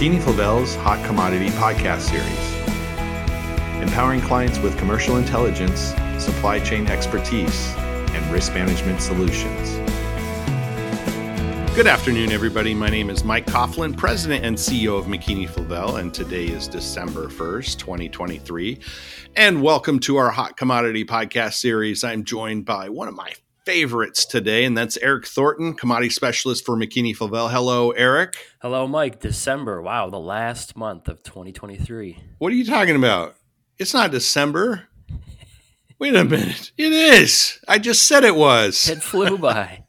McKeany Flavell's Hot Commodity Podcast Series, empowering clients with commercial intelligence, supply chain expertise, and risk management solutions. Good afternoon, everybody. My name is Mike Caughlan, President and CEO of McKeany Flavell, and today is December 1st, 2023. And welcome to our Hot Commodity Podcast Series. I'm joined by one of my favorites today, and that's Eric Thornton, commodity specialist for McKeany Flavell. Hello, Eric. Hello, Mike. December. Wow, the last month of 2023. What are you talking about? It's not December. Wait a minute. It is. I just said it was. It flew by.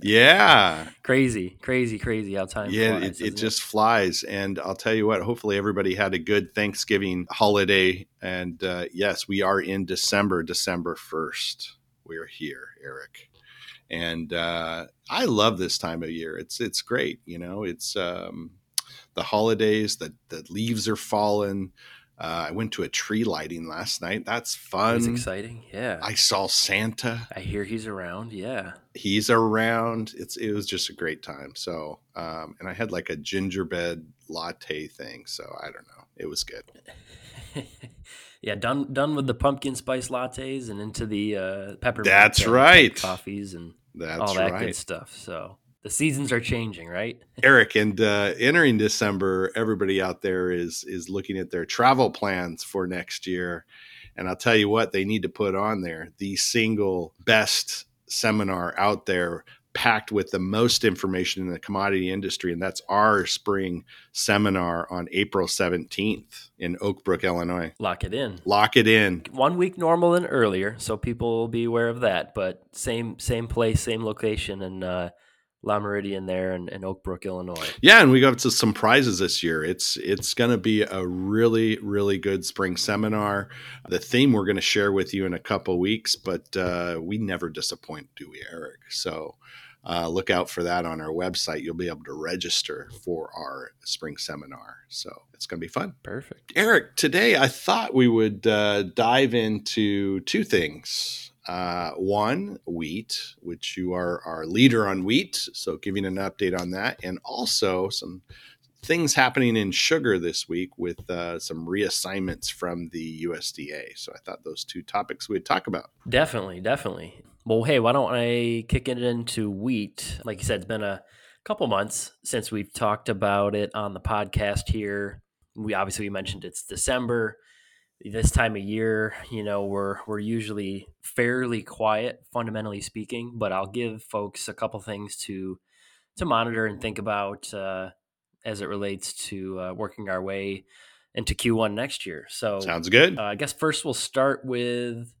yeah. Crazy, crazy, crazy how time yeah, flies, it, it just flies. And I'll tell you what, hopefully everybody had a good Thanksgiving holiday. And uh, yes, we are in December, December 1st we're here, Eric. And uh, I love this time of year. It's it's great. You know, it's um, the holidays. The the leaves are falling. Uh, I went to a tree lighting last night. That's fun. It's exciting. Yeah. I saw Santa. I hear he's around. Yeah. He's around. It's it was just a great time. So, um, and I had like a gingerbread latte thing. So I don't know. It was good. yeah, done done with the pumpkin spice lattes and into the uh, peppermint. That's right. Coffees and That's all that right. good stuff. So the seasons are changing, right? Eric, and uh, entering December, everybody out there is is looking at their travel plans for next year, and I'll tell you what they need to put on there: the single best seminar out there packed with the most information in the commodity industry, and that's our spring seminar on April 17th in Oak Brook, Illinois. Lock it in. Lock it in. One week normal and earlier, so people will be aware of that. But same same place, same location, and uh, Le Méridien there in, in Oak Brook, Illinois. Yeah, and we got to some prizes this year. It's it's going to be a really really good spring seminar. The theme we're going to share with you in a couple weeks, but uh, we never disappoint, do we, Eric? So uh, look out for that on our website. You'll be able to register for our spring seminar. So it's going to be fun. Perfect. Eric, today I thought we would uh, dive into two things. Uh, one, wheat, which you are our leader on wheat. So giving an update on that, and also some things happening in sugar this week with uh, some reassignments from the USDA. So I thought those two topics we'd talk about. Definitely, definitely. Well, hey, why don't I kick it into wheat? Like you said, it's been a couple months since we've talked about it on the podcast here. We obviously mentioned it's December. This time of year, you know, we're we're usually fairly quiet, fundamentally speaking. But I'll give folks a couple things to to monitor and think about uh, as it relates to uh, working our way into Q1 next year. So sounds good. Uh, I guess first we'll start with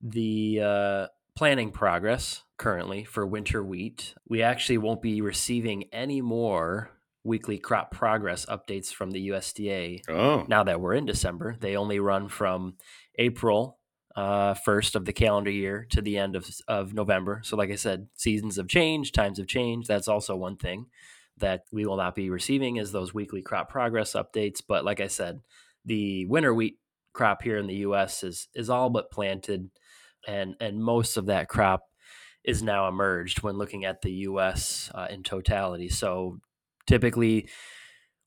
the uh, planning progress currently for winter wheat. We actually won't be receiving any more weekly crop progress updates from the USDA oh. now that we're in December. They only run from April uh, first of the calendar year to the end of, of November. So, like I said, seasons have changed, times have changed. That's also one thing that we will not be receiving is those weekly crop progress updates. But like I said, the winter wheat crop here in the U.S. is is all but planted, and and most of that crop is now emerged when looking at the U.S. Uh, in totality. So typically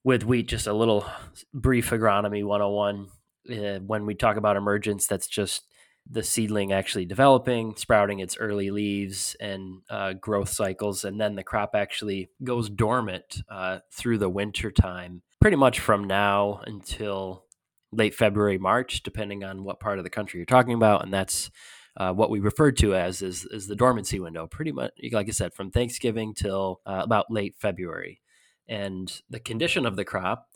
with wheat, just a little brief agronomy 101. Uh, when we talk about emergence, that's just the seedling actually developing, sprouting its early leaves and uh, growth cycles, and then the crop actually goes dormant uh, through the winter time, pretty much from now until late February, March, depending on what part of the country you're talking about, and that's uh, what we refer to as is, is the dormancy window. Pretty much, like I said, from Thanksgiving till uh, about late February, and the condition of the crop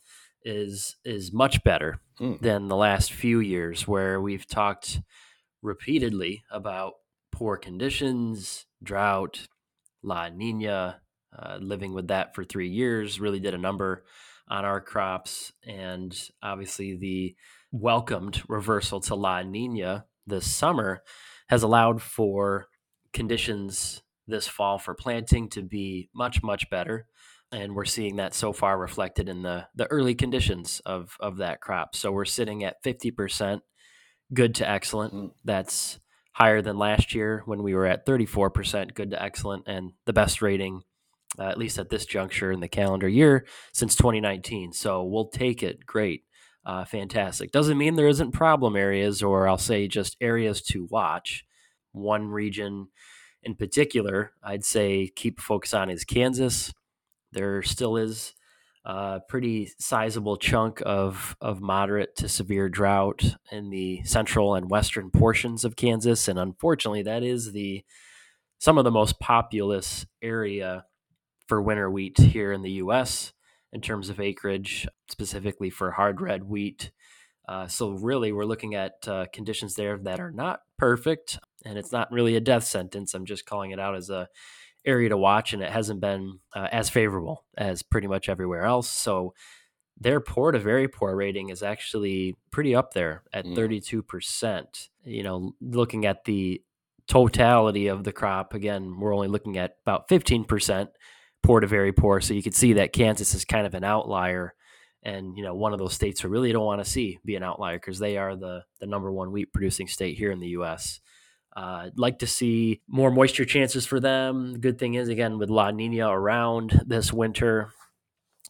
is is much better Hmm. than the last few years, where we've talked repeatedly about poor conditions, drought, La Nina, uh, living with that for three years really did a number on our crops. And obviously, the welcomed reversal to La Nina this summer has allowed for conditions this fall for planting to be much, much better. And we're seeing that so far reflected in the, the early conditions of, of that crop. So we're sitting at 50% good to excellent. Mm. That's higher than last year when we were at 34% good to excellent. And the best rating uh, at least at this juncture in the calendar year since 2019. So we'll take it. Great. Uh, fantastic. Doesn't mean there isn't problem areas, or I'll say just areas to watch. One region in particular, I'd say keep focus on is Kansas. There still is a pretty sizable chunk of, of moderate to severe drought in the central and western portions of Kansas. And unfortunately, that is the some of the most populous area for winter wheat here in the U.S. in terms of acreage, specifically for hard red wheat. Uh, so really, we're looking at uh, conditions there that are not perfect, and it's not really a death sentence. I'm just calling it out as a area to watch, and it hasn't been uh, as favorable as pretty much everywhere else. So their poor to very poor rating is actually pretty up there at mm. 32%. You know, looking at the totality of the crop, again, we're only looking at about 15% poor to very poor. So you can see that Kansas is kind of an outlier. And you know, one of those states we really don't want to see be an outlier because they are the the number one wheat producing state here in the U.S. Uh, like to see more moisture chances for them. The good thing is, again, with La Nina around this winter,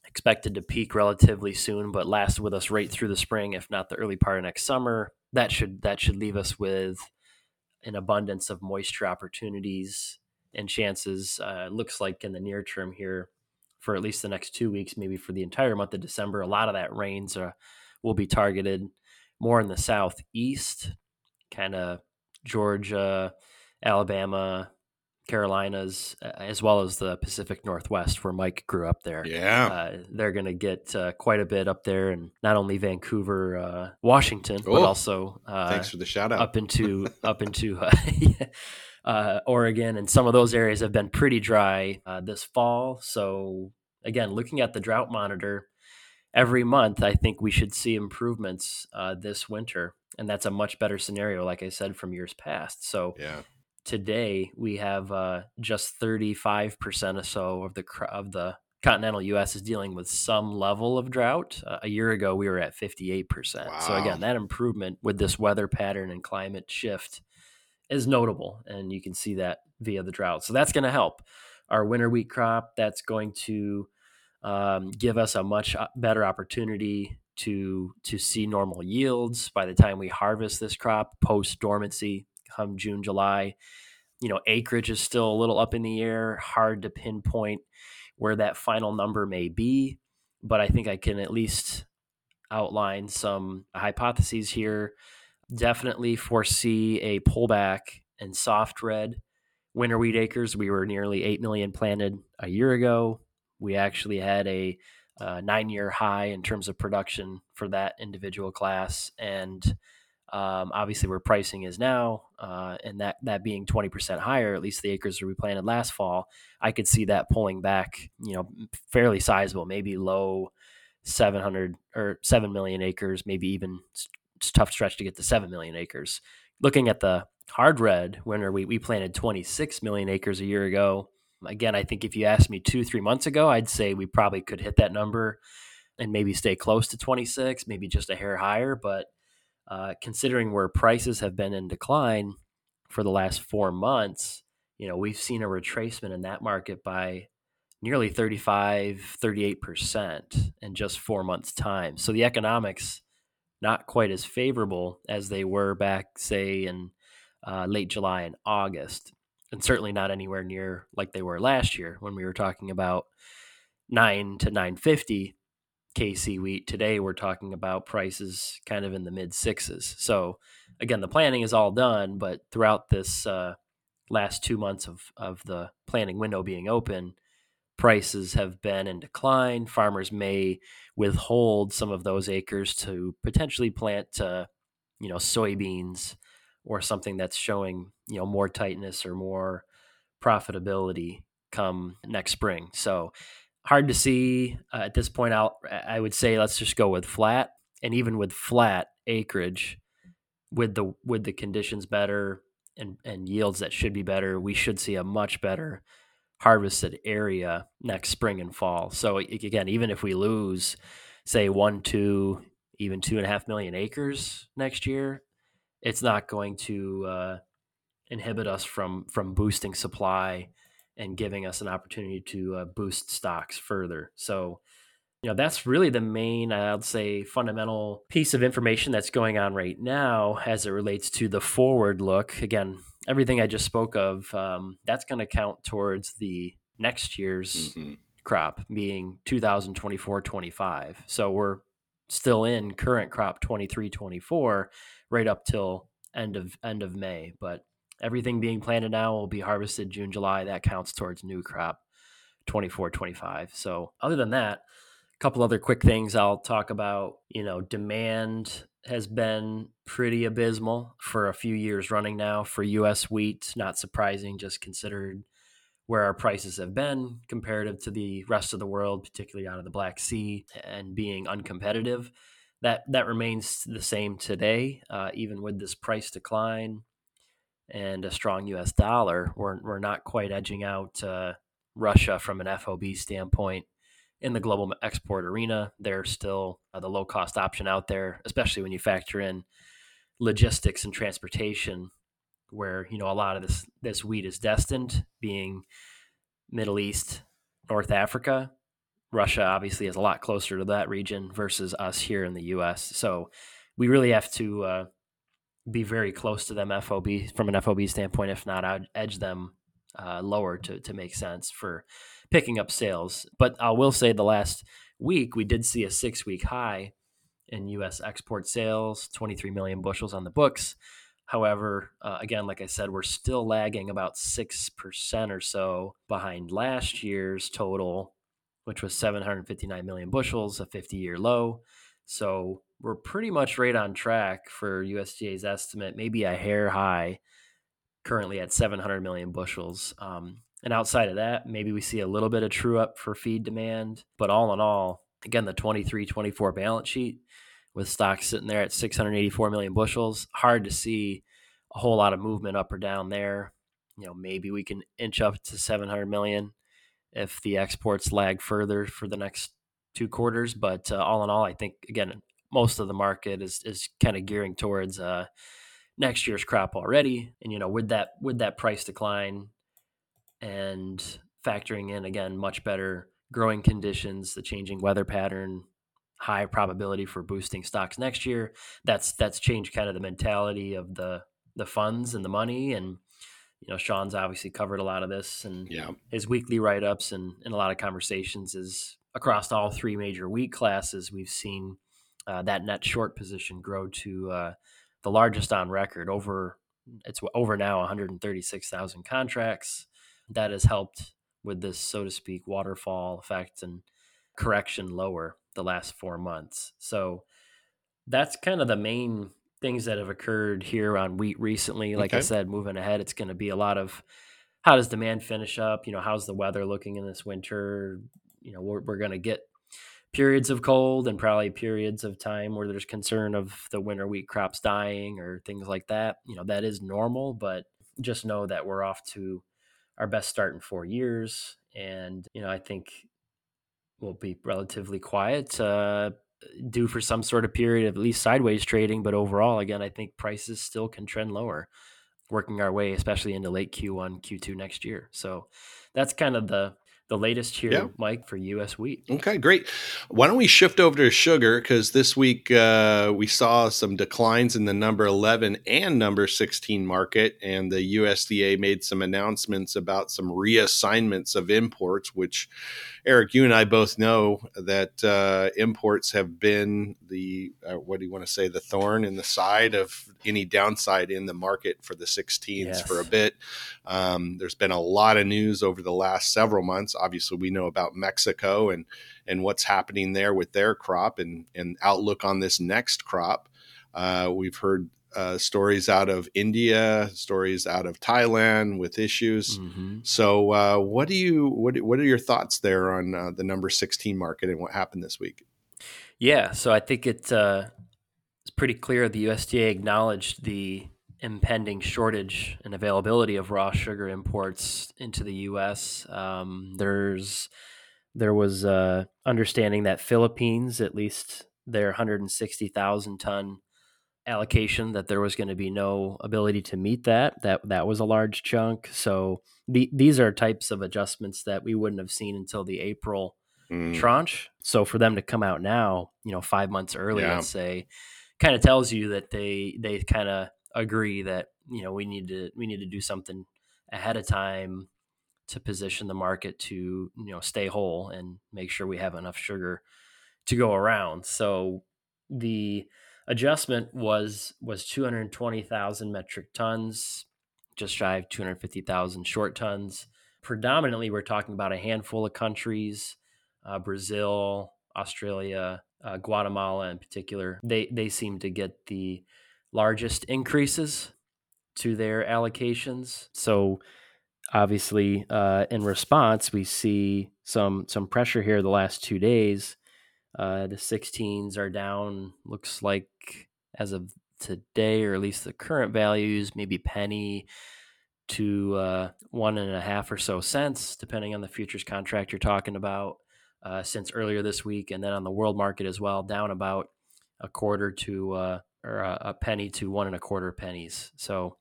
expected to peak relatively soon, but last with us right through the spring, if not the early part of next summer. That should that should leave us with an abundance of moisture opportunities and chances. Uh, looks like in the near term here, for at least the next two weeks, maybe for the entire month of December, a lot of that rains uh, will be targeted more in the southeast, kind of Georgia, Alabama, Carolinas, as well as the Pacific Northwest, where Mike grew up there. Yeah, uh, they're going to get uh, quite a bit up there, and not only Vancouver, uh, Washington, but also uh, thanks for the shout out up into up into uh, Oregon, and some of those areas have been pretty dry uh, this fall. So again, looking at the drought monitor every month, I think we should see improvements this winter and that's a much better scenario, like I said, from years past. So yeah. today we have uh, just 35 percent or so of the of the continental U.S. is dealing with some level of drought. Uh, a year ago, we were at 58 percent. So again, that improvement with this weather pattern and climate shift is notable, and you can see that via the drought. So that's going to help our winter wheat crop. That's going to um, give us a much uh, better opportunity to to see normal yields by the time we harvest this crop post dormancy come June July. You know, acreage is still a little up in the air, hard to pinpoint where that final number may be, but I think I can at least outline some hypotheses here. Definitely foresee a pullback in soft red winter wheat acres. We were nearly 8 million planted a year ago. We actually had a uh, nine year high in terms of production for that individual class. And um, obviously, where pricing is now, uh, and that, that being 20% higher, at least the acres that we planted last fall, I could see that pulling back, you know, fairly sizable, maybe low 700 or 7 million acres, maybe even tough stretch to get to 7 million acres. Looking at the hard red winter, we, we planted 26 million acres a year ago. Again, I think if you asked me two, three months ago, I'd say we probably could hit that number and maybe stay close to 26, maybe just a hair higher. But uh, considering where prices have been in decline for the last four months, you know, we've seen a retracement in that market by nearly 35, 38% in just four months' time. So the economics not quite as favorable as they were back, say, in uh, late July and August and certainly not anywhere near like they were last year when we were talking about 9 to 950 KC wheat. Today we're talking about prices kind of in the mid sixes. So again, the planning is all done, but throughout this uh, last two months of, of the planning window being open, prices have been in decline. Farmers may withhold some of those acres to potentially plant, uh, you know, soybeans or something that's showing you know more tightness or more profitability come next spring. So hard to see uh, at this point. Out, I would say let's just go with flat, and even with flat acreage, with the with the conditions better and and yields that should be better, we should see a much better harvested area next spring and fall. So again, even if we lose, say one, two, even two and a half million acres next year, it's not going to uh, inhibit us from from boosting supply and giving us an opportunity to uh, boost stocks further. So, you know, that's really the main, I'd say, fundamental piece of information that's going on right now as it relates to the forward look. Again, everything I just spoke of, um, that's going to count towards the next year's mm-hmm. crop being 2024 25. So we're still in current crop 23 24 right up till end of end of May. But everything being planted now will be harvested June, July. That counts towards new crop 24 25. So other than that, a couple other quick things I'll talk about. You know, demand has been pretty abysmal for a few years running now for US wheat. Not surprising, just considered where our prices have been comparative to the rest of the world, particularly out of the Black Sea, and being uncompetitive. That that remains the same today, uh, even with this price decline and a strong U.S. dollar. We're we're not quite edging out uh, Russia from an FOB standpoint in the global export arena. They're still uh, the low cost option out there, especially when you factor in logistics and transportation, where you know a lot of this this wheat is destined, being Middle East, North Africa. Russia obviously is a lot closer to that region versus us here in the U.S. So we really have to uh, be very close to them FOB from an FOB standpoint, if not, I'd edge them uh, lower to to make sense for picking up sales. But I will say the last week we did see a six week high in U.S. export sales, 23 million bushels on the books. However, uh, again, like I said, we're still lagging about 6% or so behind last year's total, which was 759 million bushels, a 50 year low. So we're pretty much right on track for USDA's estimate, maybe a hair high, currently at 700 million bushels. Um, and outside of that, maybe we see a little bit of true up for feed demand. But all in all, again, the 23 24 balance sheet with stocks sitting there at 684 million bushels, hard to see a whole lot of movement up or down there. You know, maybe we can inch up to 700 million if the exports lag further for the next two quarters. But uh, all in all, I think, again, most of the market is, is kind of gearing towards uh, next year's crop already. And, you know, with that, with that price decline, and factoring in again much better growing conditions, the changing weather pattern, high probability for boosting stocks next year. That's that's changed kind of the mentality of the the funds and the money and you know Sean's obviously covered a lot of this and yeah. his weekly write ups and, and a lot of conversations is across all three major wheat classes we've seen uh, that net short position grow to uh, the largest on record over it's over now 136,000 contracts that has helped with this, so to speak, waterfall effect and correction lower the last four months. So that's kind of the main things that have occurred here on wheat recently. Like okay. I said, moving ahead, it's going to be a lot of how does demand finish up? You know, how's the weather looking in this winter? You know, we're, we're going to get periods of cold and probably periods of time where there's concern of the winter wheat crops dying or things like that. You know, that is normal, but just know that we're off to our best start in four years. And, you know, I think we'll be relatively quiet, uh, due for some sort of period of at least sideways trading. But overall, again, I think prices still can trend lower, working our way, especially into late Q1, Q2 next year. So that's kind of the the latest here, yeah. Mike, for U.S. wheat. Okay, great. Why don't we shift over to sugar? Because this week uh, we saw some declines in the number 11 and number 16 market, and the USDA made some announcements about some reassignments of imports, which Eric, you and I both know that uh, imports have been the uh, what do you want to say the thorn in the side of any downside in the market for the 16s yes. for a bit. Um, there's been a lot of news over the last several months. Obviously, we know about Mexico and and what's happening there with their crop and and outlook on this next crop. Uh, we've heard uh, stories out of India, stories out of Thailand with issues. Mm-hmm. So, uh, what do you what what are your thoughts there on uh, the number sixteen market and what happened this week? Yeah, so I think it, uh, it's pretty clear the USDA acknowledged the impending shortage and availability of raw sugar imports into the U.S. Um, there's there was uh, understanding that Philippines, at least their 160,000 ton allocation that there was going to be no ability to meet that. That that was a large chunk. So the, these are types of adjustments that we wouldn't have seen until the April mm. tranche. So for them to come out now, you know, five months early, yeah. let's say, kind of tells you that they they kind of agree that you know we need to we need to do something ahead of time to position the market to you know stay whole and make sure we have enough sugar to go around. So the adjustment was was 220,000 metric tons, just shy of 250,000 short tons. Predominantly, we're talking about a handful of countries: uh, Brazil, Australia, uh, Guatemala, in particular. They they seem to get the largest increases to their allocations. So obviously, uh, in response, we see some some pressure here the last two days. Uh, the 16s are down. Looks like as of today, or at least the current values, maybe penny to uh, one and a half or so cents, depending on the futures contract you're talking about. Uh, since earlier this week, and then on the world market as well, down about a quarter to uh, or a, a, penny to one and a quarter pennies. So,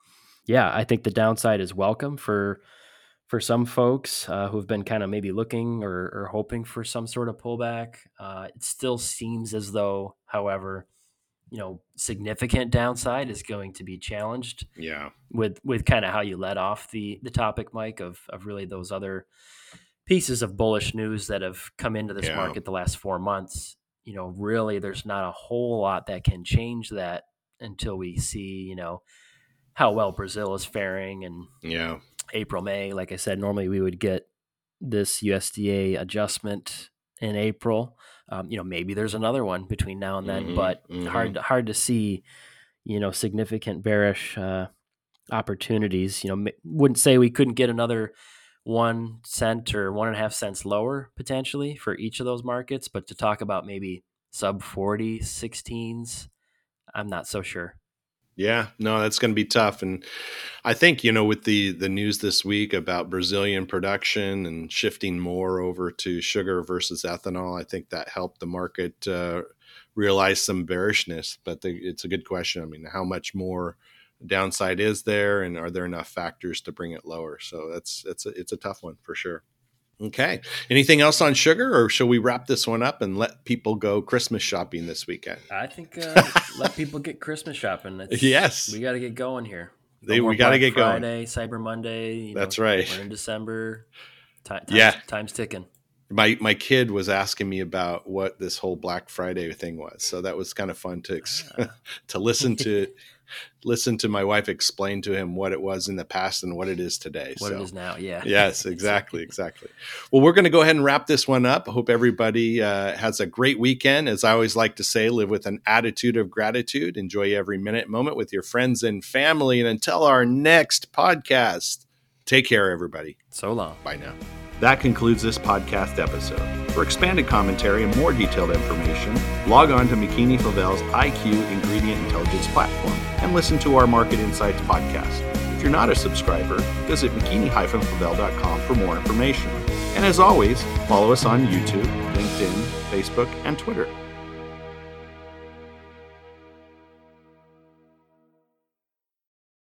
yeah, I think the downside is welcome for for some folks uh, who've been kind of maybe looking or, or, hoping for some sort of pullback. Uh, it still seems as though, however, you know, significant downside is going to be challenged. Yeah, with with kind of how you led off the the topic, Mike, of of really those other pieces of bullish news that have come into this yeah. market the last four months. You know, really, there's not a whole lot that can change that until we see, you know, how well Brazil is faring and yeah, April, May. Like I said, normally we would get this USDA adjustment in April. Um, you know, maybe there's another one between now and then, mm-hmm, but mm-hmm. hard hard to see, you know, significant bearish uh, opportunities. You know, wouldn't say we couldn't get another one cent or one and a half cents lower potentially for each of those markets. But to talk about maybe sub 40 16s, I'm not so sure. Yeah, no, that's going to be tough, and I think you know with the the news this week about Brazilian production and shifting more over to sugar versus ethanol, I think that helped the market uh, realize some bearishness. But the, it's a good question. I mean, how much more downside is there and are there enough factors to bring it lower so that's it's a, it's a tough one for sure okay. Anything else on sugar or shall we wrap this one up and let people go christmas shopping this weekend? I think uh, let people get christmas shopping. It's, yes. we got to get going here. No they, we got to get Friday, going cyber monday that's know, right. we're in december. Time, time's, yeah. time's ticking. My my kid was asking me about what this whole Black Friday thing was, so that was kind of fun to uh. to listen to listen to my wife explain to him what it was in the past and what it is today. What so, it is now, yeah. Yes, exactly, exactly. Well, we're going to go ahead and wrap this one up. I hope everybody uh, has a great weekend. As I always like to say, live with an attitude of gratitude. Enjoy every minute, moment with your friends and family. And until our next podcast, take care, everybody. So long. Bye now. That concludes this podcast episode. For expanded commentary and more detailed information, log on to McKeany Flavell's IQ Ingredient Intelligence platform and listen to our Market Insights podcast. If you're not a subscriber, visit mckeany-flavell.com for more information. And as always, follow us on YouTube, LinkedIn, Facebook, and Twitter.